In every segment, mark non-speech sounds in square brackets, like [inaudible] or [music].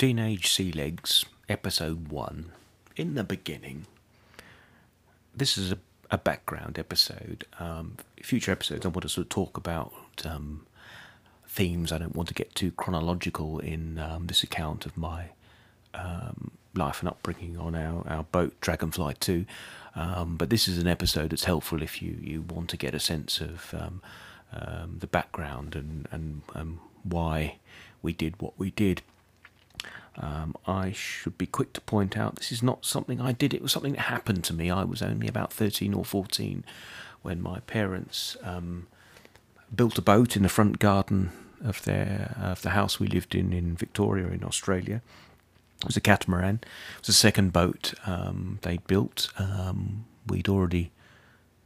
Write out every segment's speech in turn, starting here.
Teenage Sea Legs, Episode 1. In the beginning. This is a, a background episode. Um, future episodes, I want to sort of talk about um, themes. I don't want to get too chronological in um, this account of my um, life and upbringing on our, our boat, Dragonfly 2. Um, but this is an episode that's helpful if you, you want to get a sense of um, the background and, and why we did what we did. Um, I should be quick to point out this is not something I did, it was something that happened to me. I was only about 13 or 14 when my parents um, built a boat in the front garden of their of the house we lived in in Victoria in Australia. It was a catamaran. It was the second boat um, they'd built. Um, we'd already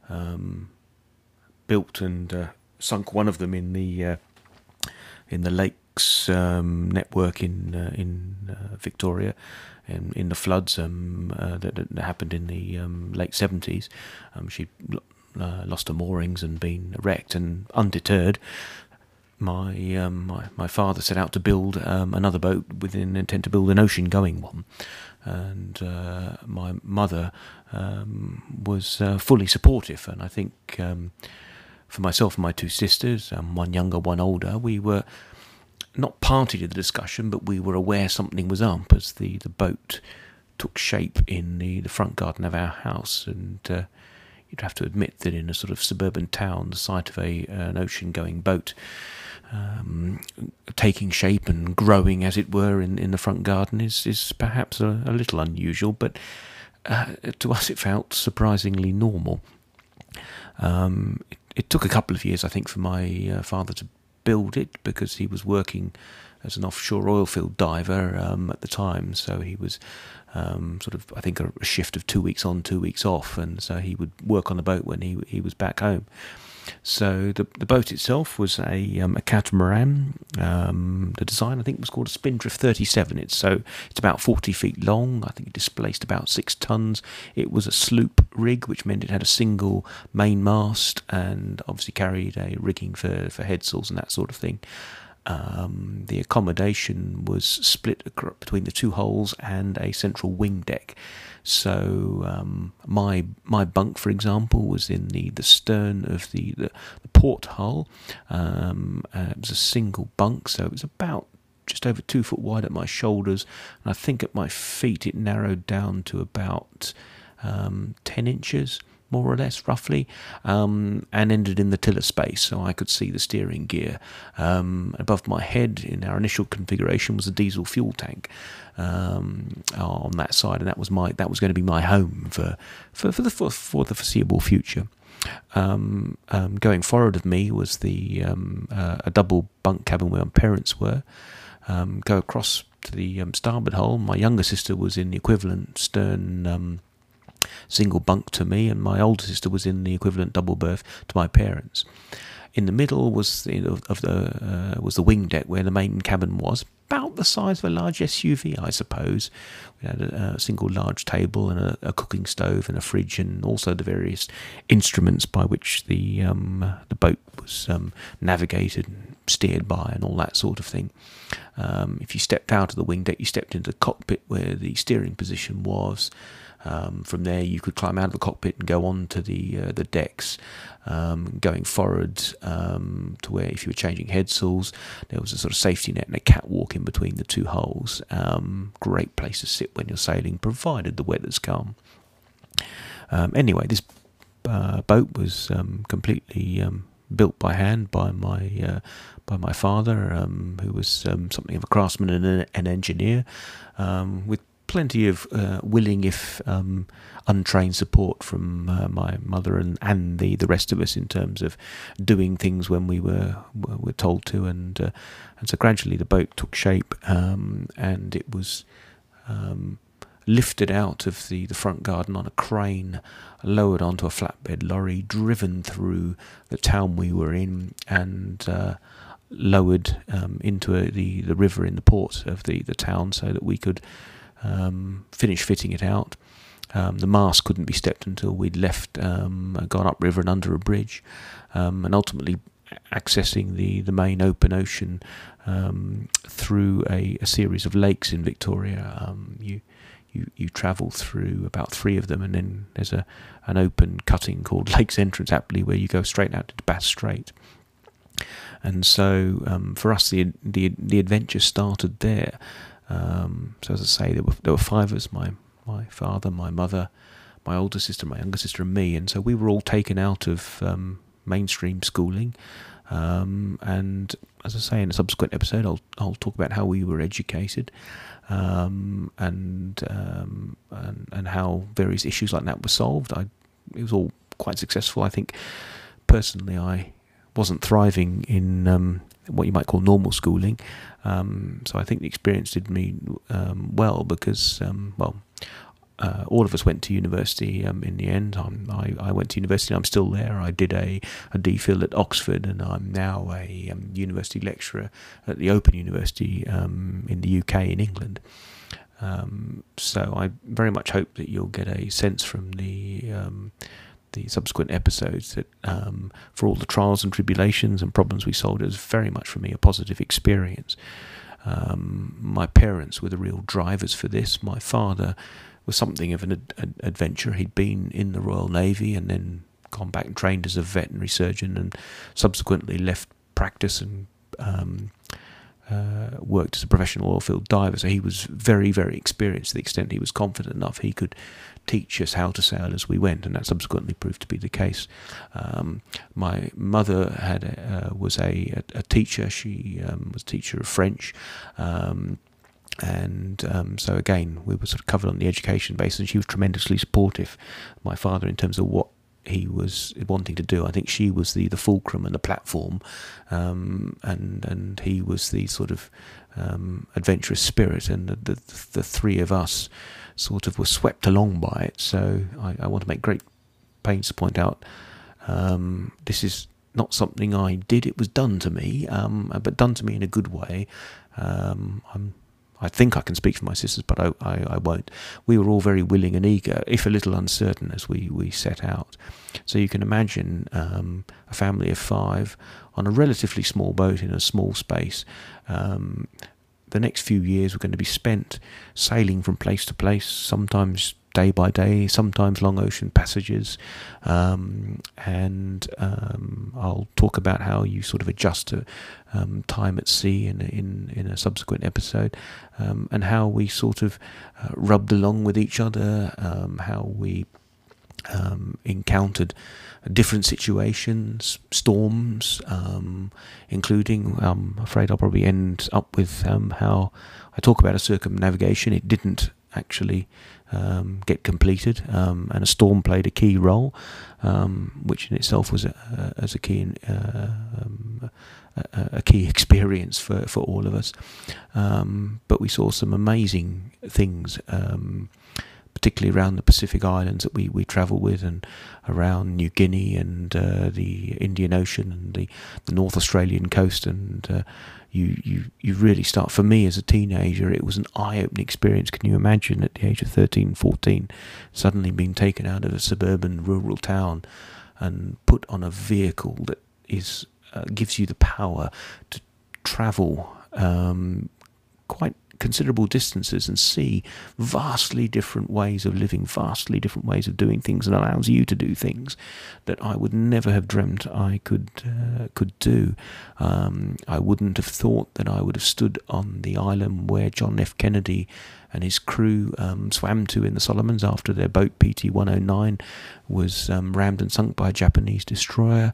um, built and uh, sunk one of them in the uh, in the lake um, network in uh, in uh, Victoria, in, in the floods um, uh, that, that, happened in the um, late seventies. Um, she uh, lost her moorings and been wrecked, and undeterred, my um, my my father set out to build um, another boat with an intent to build an ocean-going one, and uh, my mother was uh, fully supportive, and I think. for myself and my two sisters, one younger, one older, we were not party to the discussion, but we were aware something was up as the, the boat took shape in the, the front garden of our house. And uh, you'd have to admit that in a sort of suburban town, the sight of a an ocean going boat um, taking shape and growing, as it were, in, in the front garden is, is perhaps a, a little unusual, but uh, to us it felt surprisingly normal. Um, it, it, took a couple of years, I think, for my uh, father to build it because he was working as an offshore oil field diver um, at the time. So he was um, sort of, I think, a, a, shift of two weeks on, two weeks off, and so he would work on the boat when he he was back home. So the the boat itself was a um, a catamaran. Um, the design I think was called a Spindrift 37. It's so it's about 40 feet long. I think it displaced about six tons. It was a sloop rig, which meant it had a single main mast and obviously carried a rigging for for headsails and that sort of thing. Um, the accommodation was split between the two hulls and a central wing deck. So um, my my bunk, for example, was in the, the stern of the, the, the port hull. Um, uh, it was a single bunk, so it was about just over two foot wide at my shoulders, and I think at my feet it narrowed down to about um, ten inches more or less, roughly, um, and ended in the tiller space, so I could see the steering gear. Um, above my head, in our initial configuration, was a diesel fuel tank um, on that side, and that was my that was going to be my home for for for the for, for the foreseeable future. Um, um, going forward of me was the um, uh, a double bunk cabin where my parents were. go across to the starboard hull. My younger sister was in the equivalent stern single bunk to me, and my older sister was in the equivalent double berth to my parents. In the middle was the, of the uh, was the wing deck where the main cabin was, about the size of a large SUV, I suppose. We had a, a single large table and a, a, cooking stove and a fridge, and also the various instruments by which the um, the boat was um, navigated, and steered by, and all that sort of thing. Um, if you stepped out of the wing deck, you stepped into the cockpit where the steering position was. Um, from there, you could climb out of the cockpit and go on to the uh, the decks, um, going forward um, to where if you were changing headsails, there was a sort of safety net and a catwalk in between the two hulls. Um, great place to sit when you're sailing, provided the weather's calm. Um, anyway, this uh, boat was um, completely built by hand by my uh, by my father, um, who was um, something of a craftsman and an engineer, um, with plenty of uh, willing, if um, untrained, support from uh, my mother and, and the, the rest of us in terms of doing things when we were were told to, and uh, and so gradually the boat took shape, um, and it was. Um, lifted out of the, the front garden on a crane, lowered onto a flatbed lorry, driven through the town we were in, and uh, lowered um, into a, the, the river in the port of the, the town so that we could um, finished fitting it out. Um, the mast couldn't be stepped until we'd left, um, gone upriver and under a bridge, um, and ultimately accessing the, the main open ocean um, through a, a, series of lakes in Victoria. Um, you you you travel through about three of them, and then there's a an open cutting called [laughs] Lakes Entrance, aptly, where you go straight out to Bass Strait. And so um, for us, the the the adventure started there. Um, so as I say, there were there were five of us: my my father, my mother, my older sister, my younger sister, and me. And so we were all taken out of um, mainstream schooling. Um, and as I say in a subsequent episode, I'll I'll talk about how we were educated, um, and, um, and and how various issues like that were solved. I it was all quite successful. I think personally, I wasn't thriving in um, what you might call normal schooling, um, so I think the experience did me um, well because well uh, all of us went to university um, in the end. I, I went to university. And I'm still there. I did a, a DPhil at Oxford, and I'm now a um, university lecturer at the Open University um, in the UK in England. Um, so I very much hope that you'll get a sense from the um, the subsequent episodes that um, for all the trials and tribulations and problems we solved, it was very much for me a positive experience. my parents were the real drivers for this. My father was something of an ad- adventure. He'd been in the Royal Navy and then gone back and trained as a veterinary surgeon and subsequently left practice and um, uh, worked as a professional oil field diver. So he was very, very experienced to the extent he was confident enough he could teach us how to sail as we went, and that subsequently proved to be the case. Um, my mother had a, uh, was a, a, teacher. She um, was a teacher of French. Um, and um, so again, we were sort of covered on the education basis, and she was tremendously supportive. My father, in terms of what he was wanting to do, I think she was the, the fulcrum and the platform, um, and and he was the sort of um, adventurous spirit, and the, the, the three of us sort of were swept along by it. So I, I want to make great pains to point out um, this is not something I did; it was done to me, um, but done to me in a good way. Um, I'm I think I can speak for my sisters, but I, I, I, won't. We were all very willing and eager, if a little uncertain, as we, we set out. So you can imagine um, a family of five on a relatively small boat in a small space. Um, the next few years were going to be spent sailing from place to place, sometimes day by day, sometimes long ocean passages. Um, and um, I'll talk about how you sort of adjust to um, time at sea in, in, in a subsequent episode, um, and how we sort of uh, rubbed along with each other, um, how we um, encountered different situations, storms, um, including, I'm afraid I'll probably end up with um, how I talk about a circumnavigation. It didn't actually um, get completed, um, and a storm played a key role, um, which in itself was a, as a key uh, um, a, a, key [laughs] experience for, for all of us. Um, but we saw some amazing things um, particularly around the Pacific Islands that we, we travel with, and around New Guinea and uh, the Indian Ocean and the, the North Australian coast. And uh, you, you, you really start, for me as a teenager, it was an eye opening experience. Can you imagine at the age of 13, 14, suddenly being taken out of a suburban rural town and put on a vehicle that is uh, gives you the power to travel um, quite considerable distances and see vastly different ways of living, vastly different ways of doing things, and allows you to do things that I would never have dreamt I could uh, could do. Um, I wouldn't have thought that I would have stood on the island where John F. Kennedy and his crew um, swam to in the Solomons after their boat PT 109 was um, rammed and sunk by a Japanese destroyer.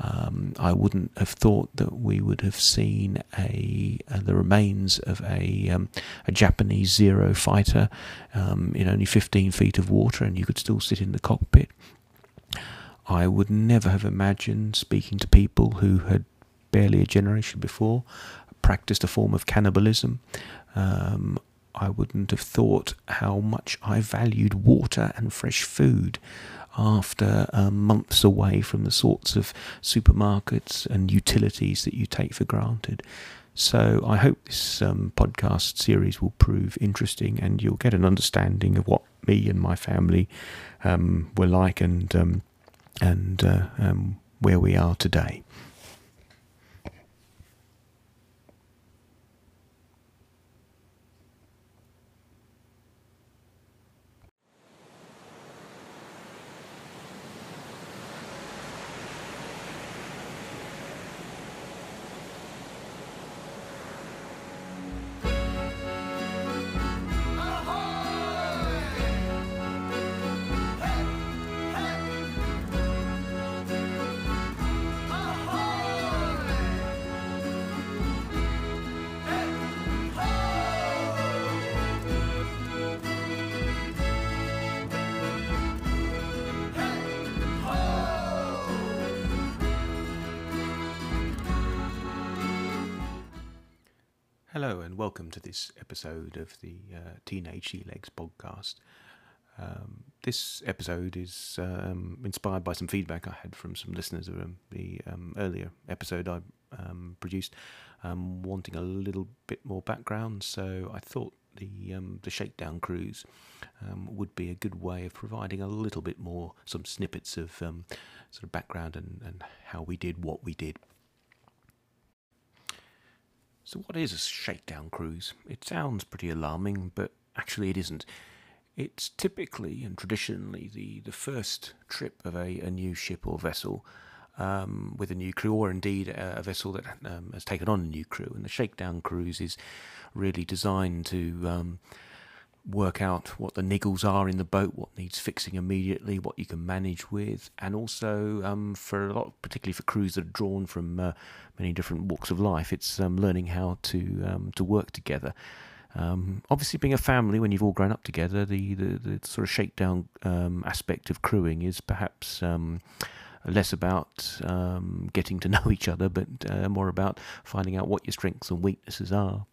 Um, I wouldn't have thought that we would have seen a uh, the remains of a um, a Japanese Zero fighter um, in only 15 feet of water, and you could still sit in the cockpit. I would never have imagined speaking to people who had barely a generation before practiced a form of cannibalism. Um, I wouldn't have thought how much I valued water and fresh food after um, months away from the sorts of supermarkets and utilities that you take for granted. So I hope this um, podcast series will prove interesting and you'll get an understanding of what me and my family um, were like and um, and uh, um, where we are today. And welcome to this episode of the uh, Teenage Sea Legs podcast. Um, this episode is um, inspired by some feedback I had from some listeners of um, the um, earlier episode I um, produced, um, wanting a little bit more background. So I thought the the shakedown cruise would be a good way of providing a little bit more, some snippets of sort of background and, and how we did what we did. So, what is a shakedown cruise? It sounds pretty alarming, but actually it isn't. It's typically and traditionally the, the first trip of a, a new ship or vessel um, with a new crew, or indeed a, a vessel that um, has taken on a new crew. And the shakedown cruise is really designed to um, work out what the niggles are in the boat, what needs fixing immediately, what you can manage with, and also um, for a lot, particularly for crews that are drawn from uh, many different walks of life, it's um, learning how to um, to work together. Um, obviously, being a family, when you've all grown up together, the the, the sort of shakedown um, aspect of crewing is perhaps um, less about um, getting to [laughs] know each other, but uh, more about finding out what your strengths and weaknesses are.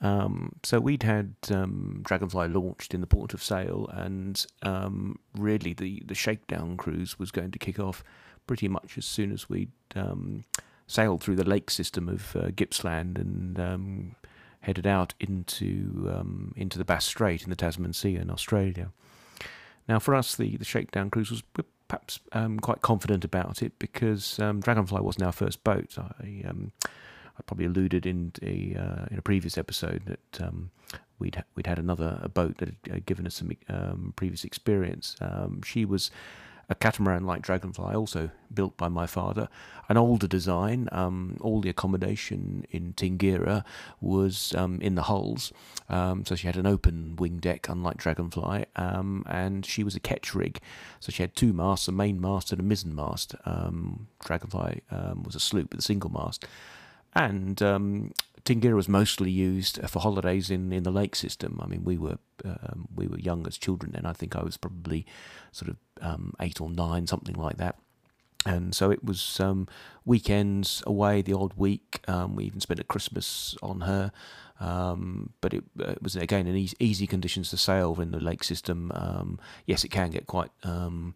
Um, so we'd had um, Dragonfly launched in the port of Sale, and um, really the, the shakedown cruise was going to kick off pretty much as soon as we'd um, sailed through the lake system of uh, Gippsland and um, headed out into um, into the Bass Strait in the Tasman Sea in Australia. Now, for us, the, the shakedown cruise was perhaps quite confident about it because Dragonfly wasn't our first boat. I I probably alluded in a uh, in a previous episode that um, we'd we'd had another a boat that had given us some um, previous experience. Um, she was a catamaran like Dragonfly, also built by my father, an older design. Um, all the accommodation in Tingira was um, in the hulls, um, so she had an open wing deck, unlike Dragonfly, and she was a ketch rig, so she had two masts, a main mast and a mizzen mast. Dragonfly was a sloop with a single mast. And um, Tingira was mostly used for holidays in, in the lake system. I mean, we were um, we were young as children then. I think I was probably sort of um, eight or nine, something like that. And so it was um, weekends away, the odd week. Um, we even spent a Christmas on her. Um, but it, uh, it, was again in easy, easy, conditions to sail in the lake system. Um, yes, it can get quite um,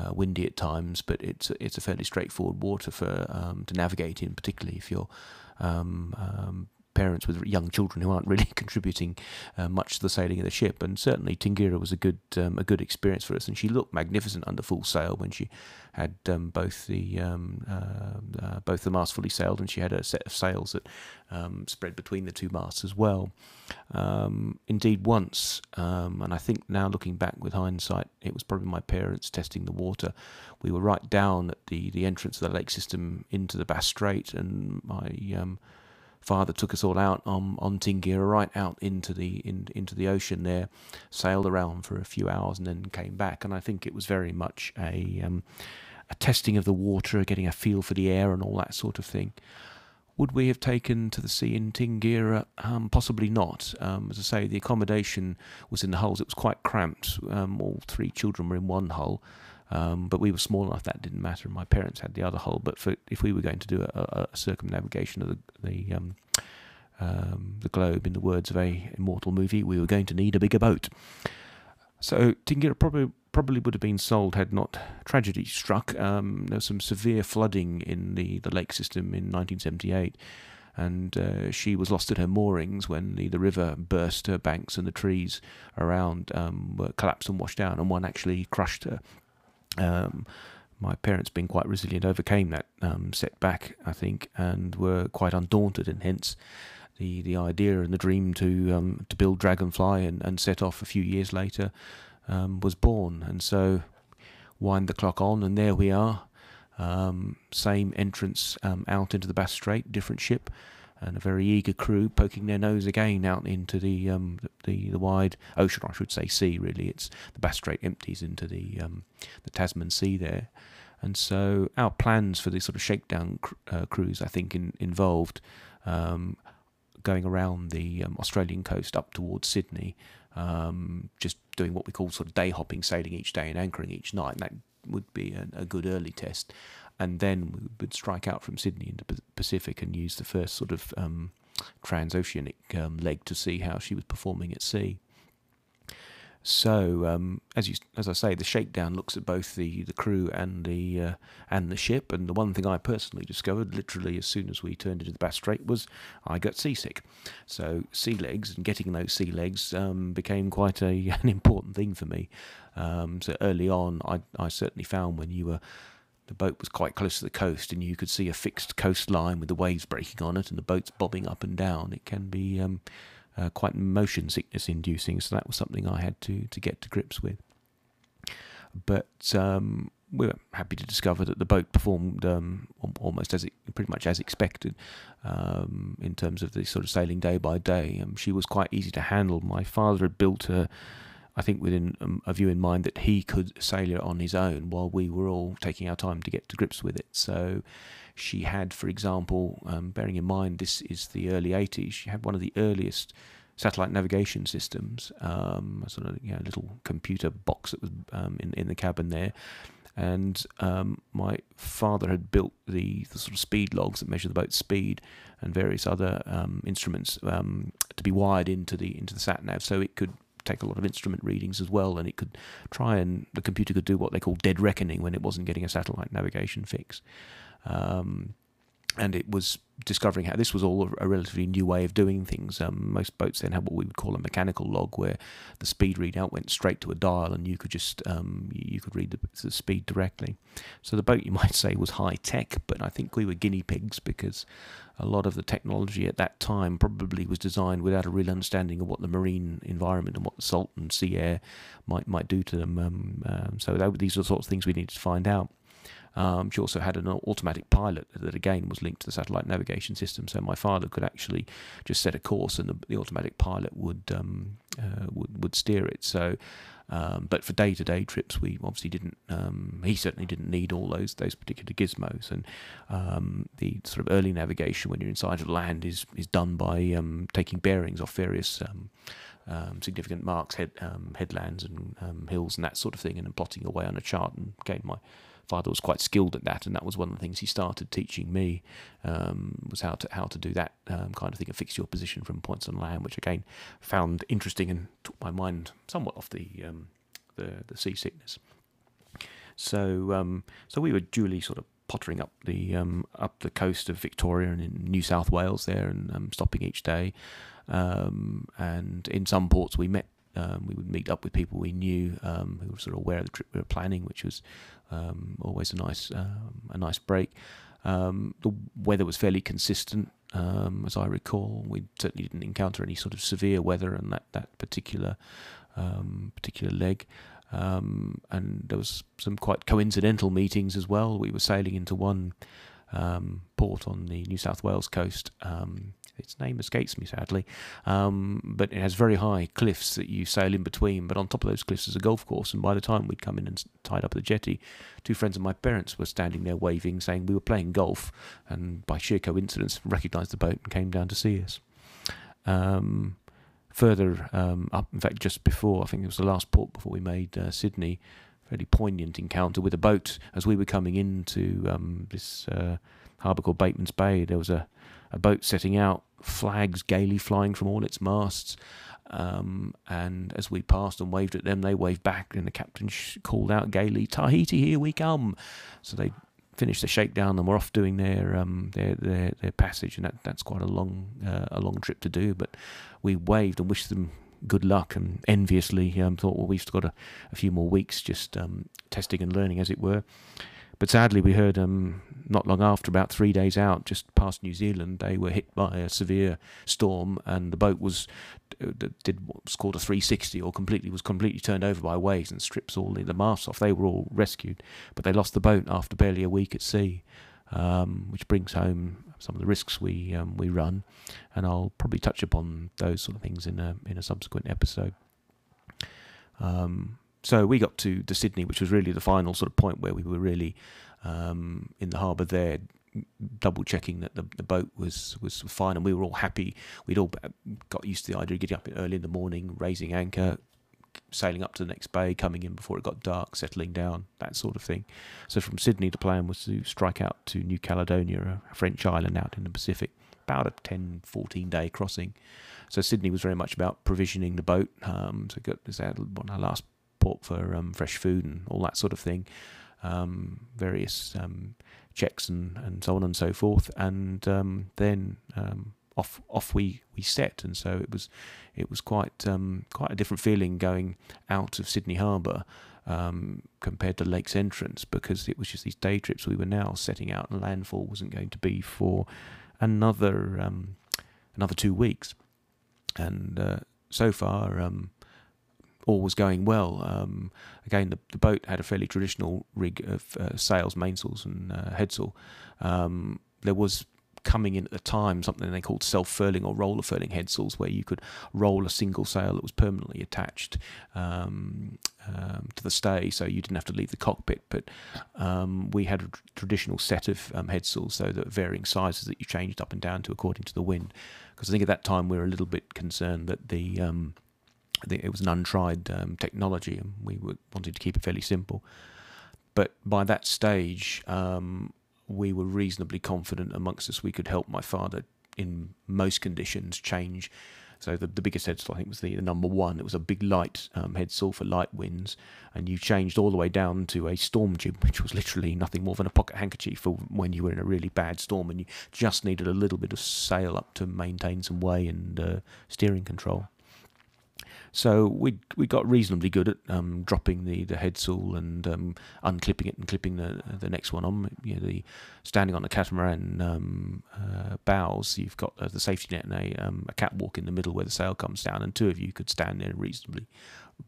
uh, windy at times, but it's it's a fairly straightforward water for um, to navigate in, particularly if you're um, um, parents with young children who aren't really [laughs] contributing uh, much to the sailing of the ship. And certainly Tingira was a good um, a good experience for us, and she looked magnificent under full sail when she had um, both the um, uh, uh, both the masts fully sailed, and she had a set of sails that um, spread between the two masts as well. Um, indeed, once, um, and I think now looking back with hindsight, it was probably my parents testing the water. We were right down at the the entrance of the lake system into the Bass Strait, and my father took us all out on on Tingira, right out into the in, into the ocean there, sailed around for a few hours and then came back. And I think it was very much a um, a testing of the water, getting a feel for the air and all that sort of thing. Would we have taken to the sea in Tingira? Um, possibly not. Um, as I say, the accommodation was in the hulls. It was quite cramped. Um, all three children were in one hull. Um, but we were small enough that didn't matter. My parents had the other hull. But for, if we were going to do a, a circumnavigation of the the, um, um, the globe, in the words of a immortal movie, we were going to need a bigger boat. So Tingira probably probably would have been sold had not tragedy struck. Um, there was some severe flooding in the, the lake system in 1978 and uh, she was lost at her moorings when the, the river burst her banks and the trees around um, collapsed and washed down, and one actually crushed her. Um, my parents, being quite resilient, overcame that um, setback, I think, and were quite undaunted, and hence the, the idea and the dream to um, to build Dragonfly and, and set off a few years later um, was born. And so, wind the clock on, and there we are. Um, same entrance um, out into the Bass Strait, different ship and a very eager crew poking their nose again out into the um, the, the wide ocean, I should say sea. Really, it's the Bass Strait empties into the um, the Tasman Sea there, and so our plans for this sort of shakedown cr- uh, cruise, I think, in, involved um, going around the um, Australian coast up towards Sydney, um, just doing what we call sort of day hopping, sailing each day and anchoring each night. And that would be a, a good early test and then we would strike out from Sydney into the Pacific and use the first sort of um, transoceanic um, leg to see how she was performing at sea. So, um, as you, as I say, the shakedown looks at both the, the crew and the uh, and the ship. And the one thing I personally discovered, literally as soon as we turned into the Bass Strait, was I got seasick. So, sea legs and getting those sea legs um, became quite a, [laughs] an important thing for me. Um, so early on, I I certainly found when you were the boat was quite close to the coast, and you could see a fixed coastline with the waves breaking on it, and the boats bobbing up and down. It can be um, uh, quite motion sickness inducing. So that was something I had to to get to grips with. But um, we were happy to discover that the boat performed um, almost as it, pretty much as expected um, in terms of the sort of sailing day by day. Um, she was quite easy to handle. My father had built her, I think, within um, a view in mind that he could sail it on his own while we were all taking our time to get to grips with it. So she had, for example, um, bearing in mind this is the early 80s, she had one of the earliest satellite navigation systems, um, a sort of you know, little computer box that was um, in, in the cabin there. And um, my father had built the, the, sort of speed logs that measure the boat's speed and various other um, instruments um, to be wired into the into the sat nav, so it could take a lot of instrument readings as well, and it could try and the computer could do what they call dead reckoning when it wasn't getting a satellite navigation fix. Um, and it was discovering how this was all a relatively new way of doing things. Um, most boats then had what we would call a mechanical log, where the speed readout went straight to a dial, and you could just um, you could read the, the, speed directly. So the boat, you [laughs] might say, was high tech, but I think we were guinea pigs because a lot of the technology at that time probably was designed without a real understanding of what the marine environment and what the salt and sea air might might do to them. Um, um so that, these are the sorts of things we needed to find out. Um, she also had an automatic pilot that again was linked to the satellite navigation system, so my father could actually just set a course and the, the automatic pilot would, um, uh, would would steer it. So, um, but for day to day trips, we obviously didn't. Um, he certainly didn't need all those those particular gizmos, and um, the sort of early navigation when you're inside of land is is done by um, taking bearings off various. Um, significant marks, head, um, headlands and um, hills and that sort of thing, and then plotting away on a chart. And again, my father was quite skilled at that, and that was one of the things he started teaching me um, was how to how to do that um, kind of thing and fix your position from points on land, which again found interesting and took my mind somewhat off the um, the, the seasickness. So um, so we were duly sort of pottering up the um, up the coast of Victoria and in New South Wales there, and um, stopping each day. and in some ports we met um, we would meet up with people we knew um, who were sort of aware of the trip we were planning, which was um, always a nice um, a nice break. Um, the weather was fairly consistent, um, as I recall. We certainly didn't encounter any sort of severe weather on that that particular particular leg. and there was some quite coincidental meetings as well. We were sailing into one port on the New South Wales coast its name escapes me sadly, um, but it has very high cliffs that you sail in between. But on top of those cliffs is a golf course, and by the time we'd come in and tied up at the jetty, two friends of my parents were standing there waving, saying we were playing golf, and by sheer coincidence recognised the boat and came down to see us. Um, further um, up, in fact, just before I think it was the last port before we made uh, Sydney fairly poignant encounter with a boat as we were coming into um, this uh, harbour called Bateman's Bay. There was a, a boat setting out, flags gaily flying from all its masts. Um, and as we passed and waved at them, they waved back, and the captain sh- called out gaily, "Tahiti, here we come!" So they finished the shakedown and were off doing their um, their, their, their passage, and that, that's quite a long uh, a long trip to do. But we waved and wished them good luck, and enviously um, thought, well, we've got a, a few more weeks just um, testing and learning, as it were. But sadly, we heard um, not long after, about three days out, just past New Zealand, they were hit by a severe storm, and the boat was did what's called a 360, or completely was completely turned over by waves and strips all the, the masts off. They were all rescued, but they lost the boat after barely a week at sea, um, which brings home some of the risks we um, we run, and I'll probably touch upon those sort of things in a in a subsequent episode. Um, so we got to, to Sydney, which was really the final sort of point where we were really um, in the harbour there, double checking that the, the boat was, was fine and we were all happy. We'd all got used to the idea of getting up early in the morning, raising anchor, sailing up to the next bay, coming in before it got dark, settling down, that sort of thing. So from Sydney, the plan was to strike out to New Caledonia, a French island out in the Pacific, about a 10, 14 day crossing. So Sydney was very much about provisioning the boat. Um, so got this our last port for um, fresh food and all that sort of thing. Um, various um, checks and, and so on and so forth, and um, then um, off off we, we set, and so it was it was quite quite a different feeling going out of Sydney Harbour um, compared to Lakes Entrance because it was just these day trips. We were now setting out, and landfall wasn't going to be for another um, another two weeks, and uh, so far um, all was going well. Um, again, the, the boat had a fairly traditional rig of uh, sails, mainsails, and uh, headsail. Um, there was coming in at the time something they called self furling or roller furling headsails, where you could roll a single sail that was permanently attached um, um, to the stay, so you didn't have to leave the cockpit. But um, we had a traditional set of um, headsails, so that varying sizes that you changed up and down to according to the wind. Because I think at that time we were a little bit concerned that the um, it was an untried um, technology, and we wanted to keep it fairly simple. But by that stage, um, we were reasonably confident amongst us we could help my father in most conditions change. So the, the biggest headsail I think was the, the number one. It was a big light um, headsail for light winds, and you changed all the way down to a storm jib, [laughs] which was literally nothing more than a pocket handkerchief for when you were in a really bad storm and you just needed a little bit of sail up to maintain some way and uh, steering control. So we we got reasonably good at um, dropping the, the headsail and um, unclipping it and clipping the the next one on. You know, the standing on the catamaran um, uh, bows, you've got uh, the safety net and a, um, a catwalk in the middle where the sail comes down, and two of you could stand there reasonably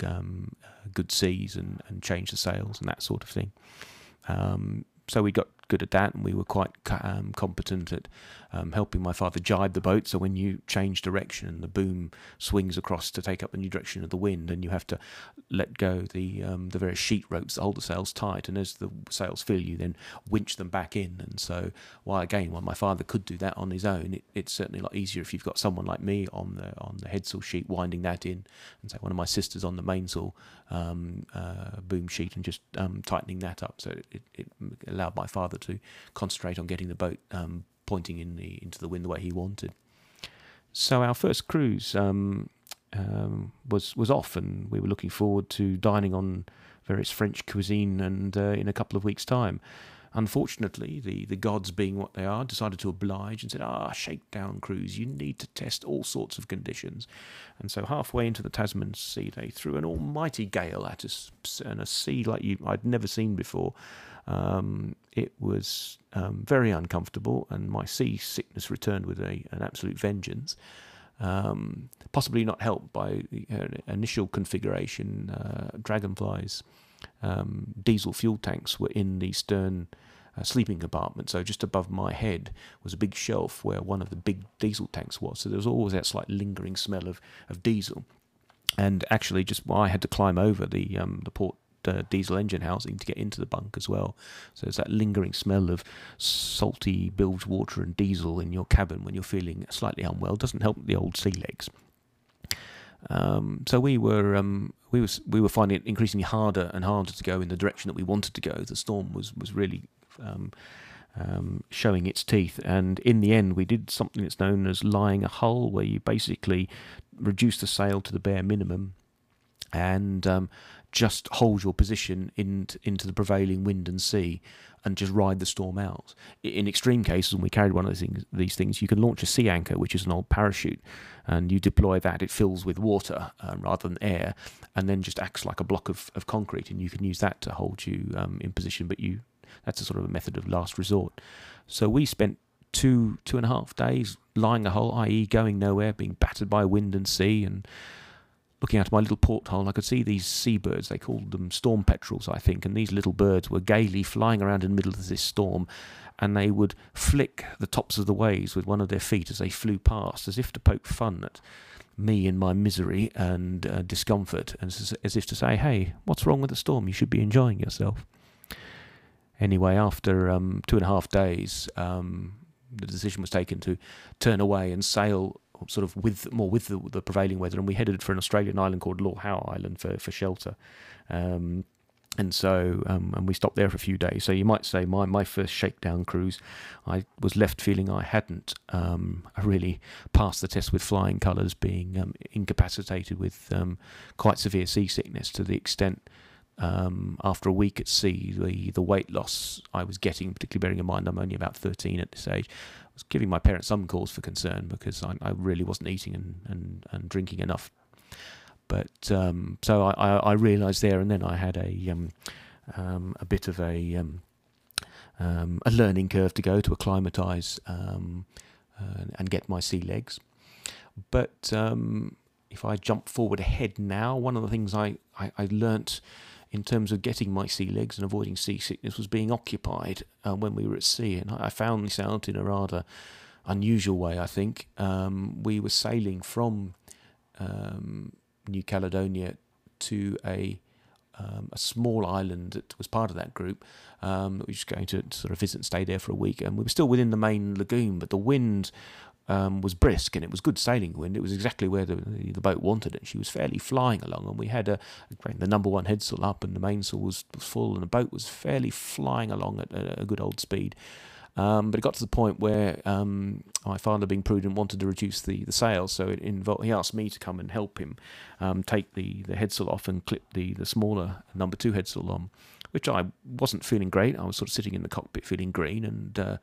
um, uh, good seas and, and change the sails and that sort of thing. Um, so we got good at that, and we were quite um, competent at um, helping my father jibe the boat. So when you change direction, the boom swings across to take up the new direction of the wind, and you have to let go the um, the various sheet ropes that hold the sails tight. And as the sails fill, you then winch them back in. And so, while again, while my father could do that on his own, it, it's certainly a lot easier if you've got someone like me on the on the headsail sheet winding that in, and say one of my sisters on the mainsail um, uh, boom sheet and just um, tightening that up. So it, it allowed my father to concentrate on getting the boat um, pointing in the into the wind the way he wanted. So our first cruise um, um, was was off, and we were looking forward to dining on various French cuisine, and uh, in a couple of weeks' time. Unfortunately, the, the gods, being what they are, decided to oblige and said, Ah, shakedown cruise, you need to test all sorts of conditions. And so, halfway into the Tasman Sea, they threw an almighty gale at us, and a sea like you I'd never seen before. Um, it was um, very uncomfortable, and my sea sickness returned with a, an absolute vengeance. Um, possibly not helped by the uh, initial configuration. Uh, Dragonfly's um, diesel fuel tanks were in the stern uh, sleeping compartment. So just above my head was a big shelf where one of the big diesel tanks was. So there was always that slight lingering smell of, of diesel. And actually, just well, I had to climb over the um, the port uh, diesel engine housing to get into the bunk as well. So it's that lingering smell of salty bilge water and diesel in your cabin when you're feeling slightly unwell. Doesn't help the old sea legs. Um, so we were um, we was we were finding it increasingly harder and harder to go in the direction that we wanted to go. The storm was was really um, um, showing its teeth, and in the end, we did something that's known as lying ahull, where you basically reduce the sail to the bare minimum and um, just hold your position in, into the prevailing wind and sea and just ride the storm out. In extreme cases, when we carried one of these things, these things, you can launch a sea anchor, which is an old parachute, and you deploy that. It fills with water um, rather than air, and then just acts like a block of, of concrete, and you can use that to hold you um, in position. But you, that's a sort of a method of last resort. So we spent two two and a half days lying ahull, i.e., going nowhere, being battered by wind and sea, and looking out of my little porthole, I could see these seabirds. They called them storm petrels, I think, and these little birds were gaily flying around in the middle of this storm, and they would flick the tops of the waves with one of their feet as they flew past, as if to poke fun at me in my misery and uh, discomfort, and as, as if to say, "Hey, what's wrong with the storm? You should be enjoying yourself." Anyway, after um, two and a half days, um, the decision was taken to turn away and sail sort of with more with the, the, prevailing weather, and we headed for an Australian island called Lord Howe Island for for shelter. Um, and so um, and we stopped there for a few days. So you might say my, my first shakedown cruise, I was left feeling I hadn't um, really passed the test with flying colours, being um, incapacitated with um, quite severe seasickness to the extent. Um, after a week at sea, the, the weight loss I was getting, particularly bearing in mind I'm only about 13 at this age, was giving my parents some cause for concern because I, I really wasn't eating and, and, and drinking enough but um, so I, I, realised there and then I had a um, um, a bit of a um, um, a learning curve to go to acclimatise um, uh, and get my sea legs. But if I jump forward ahead now, one of the things I, I, I learnt in terms of getting my sea legs and avoiding seasickness was being occupied uh, when we were at sea. And I found this out in a rather unusual way, I think. Um, we were sailing from um, New Caledonia to a um, a small island that was part of that group. Um, we were just going to sort of visit and stay there for a week, and we were still within the main lagoon, but the wind um, was brisk and it was good sailing wind. It was exactly where the, the boat wanted it. She was fairly flying along, and we had a, the number one headsail up, and the mainsail was, full, and the boat was fairly flying along at a, a good old speed. Um, but it got to the point where um, my father, being prudent, wanted to reduce the, the sails, so it involved, he asked me to come and help him um, take the, the headsail off and clip the, the smaller number two headsail on, which I wasn't feeling great. I was sort of sitting in the cockpit feeling green, and uh,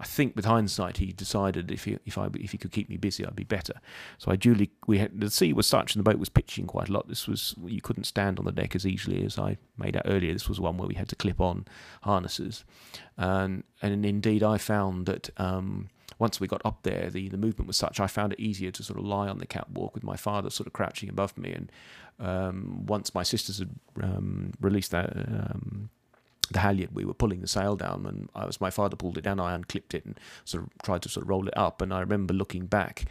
I think with hindsight, he decided if he if I if he could keep me busy, I'd be better. So I duly we had the sea was such and the boat was pitching quite a lot. This was you couldn't stand on the deck as easily as I made out earlier. This was one where we had to clip on harnesses, and and indeed I found that. Um, once we got up there, the, the movement was such I found it easier to sort of lie on the catwalk with my father sort of crouching above me. And um, once my sisters had um, released that um, the halyard, we were pulling the sail down, and I as my father pulled it down, I unclipped it and sort of tried to sort of roll it up. And I remember looking back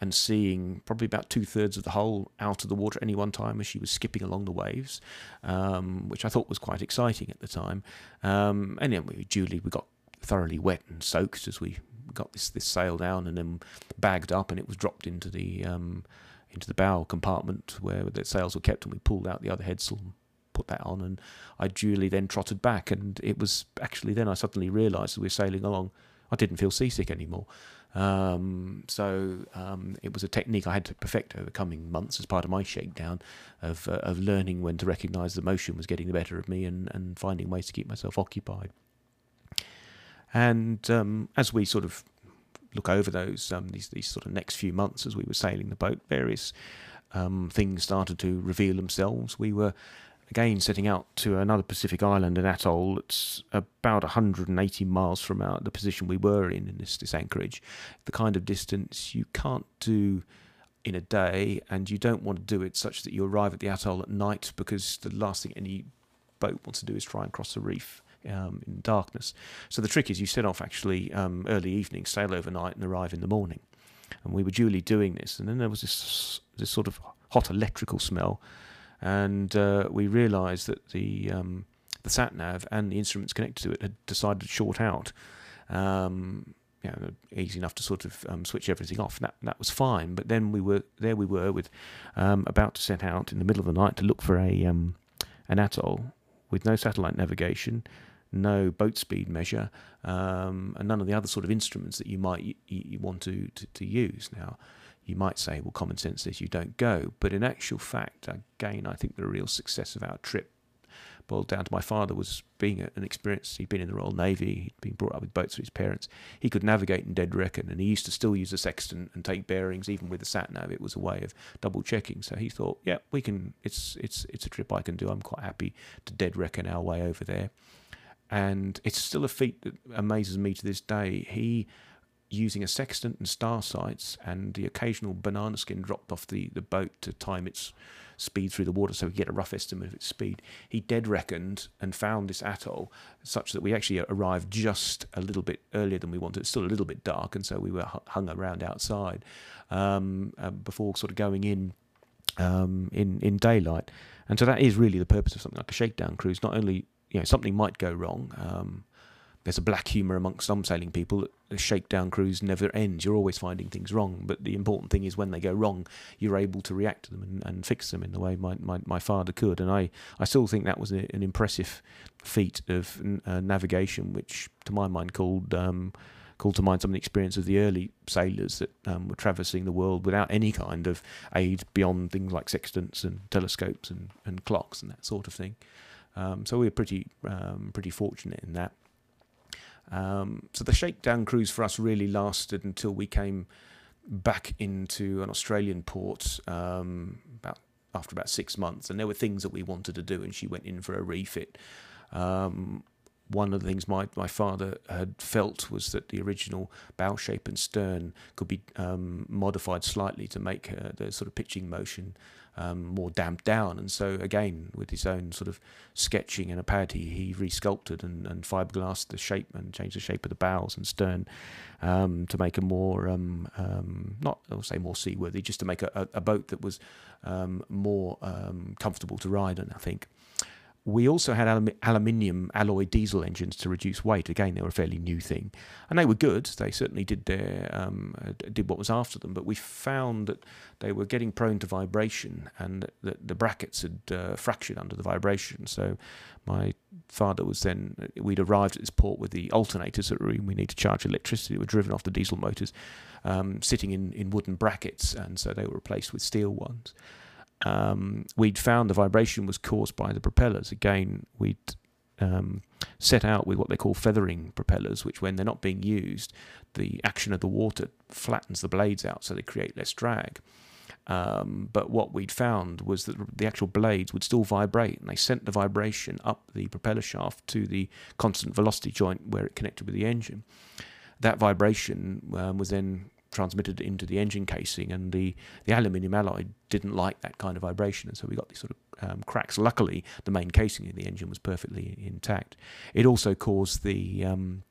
and seeing probably about two thirds of the hull out of the water at any one time as she was skipping along the waves, um, which I thought was quite exciting at the time. Um, and then we duly we got thoroughly wet and soaked as we got this this sail down and then bagged up, and it was dropped into the um, into the bow compartment where the sails were kept, and we pulled out the other headsail put that on, and I duly then trotted back. And it was actually then I suddenly realised as we were sailing along, I didn't feel seasick anymore. Um, so um, it was a technique I had to perfect over coming months as part of my shakedown of uh, of learning when to recognise the motion was getting the better of me and, and finding ways to keep myself occupied. And um, as we sort of look over those um, these these sort of next few months as we were sailing the boat, various um, things started to reveal themselves. We were again setting out to another Pacific island, an atoll that's about 180 miles from our, the position we were in in this, this anchorage. The kind of distance you can't do in a day, and you don't want to do it such that you arrive at the atoll at night because the last thing any boat wants to do is try and cross the reef. Um, in darkness. So the trick is you set off actually um, early evening, sail overnight, and arrive in the morning. And we were duly doing this, and then there was this this sort of hot electrical smell and uh, we realised that the um, the sat nav and the instruments connected to it had decided to short out. Um, you know, easy enough to sort of um, switch everything off. That that was fine. But then we were there. We were with um, about to set out in the middle of the night to look for a um, an atoll with no satellite navigation, no boat speed measure, um, and none of the other sort of instruments that you might want to, to, to use now you might say, well, common sense says you don't go. But in actual fact, again, I think the real success of our trip boiled down to my father was being an experienced, he'd been in the Royal Navy, he'd been brought up with boats with his parents. He could navigate in dead reckon, and he used to still use a sextant and take bearings, even with the sat nav. It was a way of double checking. So he thought, yeah, we can, it's, it's, it's a trip I can do. I'm quite happy to dead reckon our way over there. And it's still a feat that amazes me to this day. He using a sextant and star sights and the occasional banana skin dropped off the, the boat to time its speed through the water so we get a rough estimate of its speed. He dead reckoned and found this atoll such that we actually arrived just a little bit earlier than we wanted. It's still a little bit dark, and so we were hung around outside um, uh, before sort of going in um, in in daylight. And so that is really the purpose of something like a shakedown cruise. Not only you know something might go wrong. Um, there's a black humour amongst some sailing people that the shakedown cruise never ends. You're always finding things wrong, but the important thing is when they go wrong, you're able to react to them and, and fix them in the way my, my, my father could. And I, I still think that was a, an impressive feat of uh, navigation, which to my mind called um, called to mind some of the experience of the early sailors that um, were traversing the world without any kind of aid beyond things like sextants and telescopes and, and clocks and that sort of thing. Um, so we were pretty um, pretty fortunate in that. Um, so the shakedown cruise for us really lasted until we came back into an Australian port um, about after about six months, and there were things that we wanted to do, and she went in for a refit. Um, one of the things my, my father had felt was that the original bow shape and stern could be um, modified slightly to make the sort of pitching motion um, more damped down. And so, again, with his own sort of sketching and a pad, he, he resculpted and, and fiberglassed the shape and changed the shape of the bows and stern um, to make a more, um, um, not I'll say more seaworthy, just to make a, a boat that was um, more comfortable to ride in, I think. We also had aluminium alloy diesel engines to reduce weight. Again, they were a fairly new thing, and they were good. They certainly did their um, uh, did what was after them. But we found that they were getting prone to vibration, and that the brackets had uh, fractured under the vibration. So my father was then we'd arrived at this port with the alternators that we need to charge electricity. were driven off the diesel motors, um, sitting in in wooden brackets, and so they were replaced with steel ones um, we'd found the vibration was caused by the propellers. Again, we'd um, set out with what they call feathering propellers, which, when they're not being used, the action of the water flattens the blades out so they create less drag. Um, but what we'd found was that the actual blades would still vibrate, and they sent the vibration up the propeller shaft to the constant velocity joint where it connected with the engine. That vibration um, was then transmitted into the engine casing, and the, the aluminium alloy didn't like that kind of vibration, and so we got these sort of um, cracks. Luckily, the main casing of the engine was perfectly intact. It also caused the um,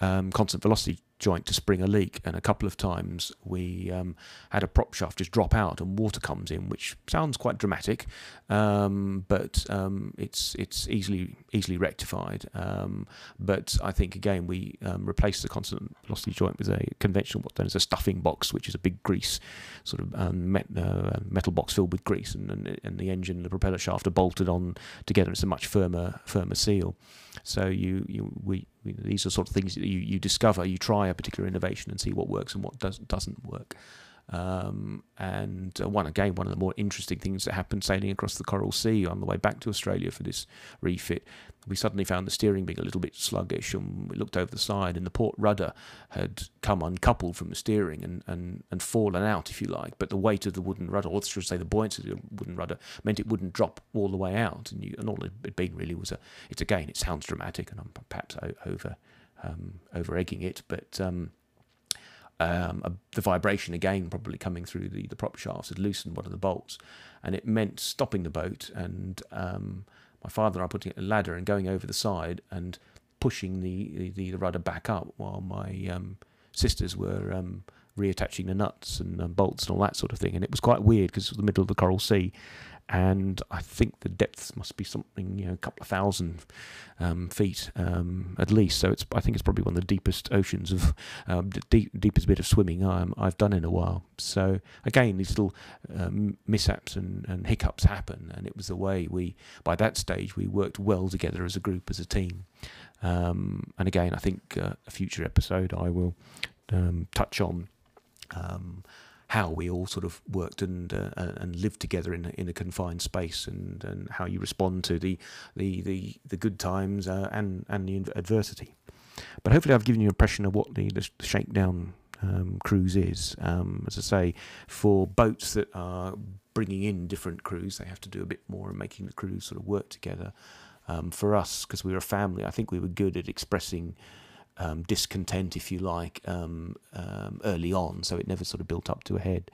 um, constant velocity joint to spring a leak, and a couple of times we um, had a prop shaft just drop out and water comes in, which sounds quite dramatic, um, but um, it's it's easily easily rectified. Um, but I think again we um, replaced the constant velocity joint with a conventional what's known as a stuffing box, which is a big grease sort of um, met, uh, metal box filled with grease, and, and, and the engine and the propeller shaft are bolted on together. It's a much firmer firmer seal. So you, you we, we, these are sort of things that you, you discover. You try a particular innovation and see what works and what does, doesn't work. Um, and uh, one again, one of the more interesting things that happened sailing across the Coral Sea on the way back to Australia for this refit, we suddenly found the steering being a little bit sluggish, and we looked over the side, and the port rudder had come uncoupled from the steering and, and, and fallen out, if you like. But the weight of the wooden rudder, or should say the buoyancy of the wooden rudder, meant it wouldn't drop all the way out, and, you, and all it had been really was a. It's again, it sounds dramatic, and I'm perhaps over um, over egging it, but. Um, um, a, the vibration again probably coming through the, the prop shafts had loosened one of the bolts and it meant stopping the boat and um, my father and I putting a ladder and going over the side and pushing the, the, the rudder back up while my um, sisters were um, reattaching the nuts and um, bolts and all that sort of thing. And it was quite weird because it was the middle of the Coral Sea and I think the depth must be something you know a couple of thousand um, feet um, at least. So it's I think it's probably one of the deepest oceans of um, deep, deepest bit of swimming I've done in a while. So again, these little um, mishaps and, and hiccups happen, and it was the way we by that stage we worked well together as a group as a team. Um, and again, I think uh, a future episode I will um, touch on how we all sort of worked and uh, and lived together in in a confined space, and, and how you respond to the the the, the good times uh, and and the adversity. But hopefully, I've given you an impression of what the, the shakedown um, cruise is. Um, as I say, for boats that are bringing in different crews, they have to do a bit more in making the crews sort of work together. Um, for us, because we were a family, I think we were good at expressing um, discontent, if you like, um, um, early on, so it never sort of built up to a head.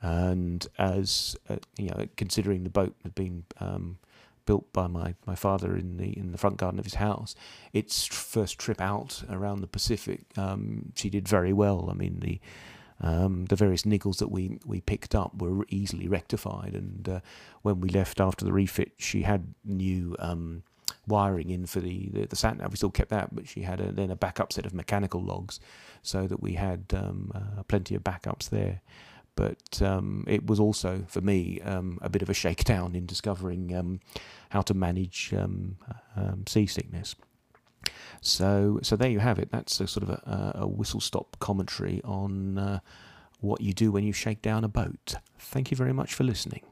And as uh, you know, considering the boat had been um, built by my, my father in the in the front garden of his house, its first trip out around the Pacific, um, she did very well. I mean the. Um, the various niggles that we, we picked up were easily rectified, and uh, when we left after the refit, she had new wiring in for the, the, the sat nav. We still kept that, but she had a, then a backup set of mechanical logs so that we had um, uh, plenty of backups there. But um, it was also, for me, um, a bit of a shakedown in discovering um, how to manage um, um, seasickness. So, so there you have it. That's a sort of a, a whistle stop commentary on uh, what you do when you shake down a boat. Thank you very much for listening.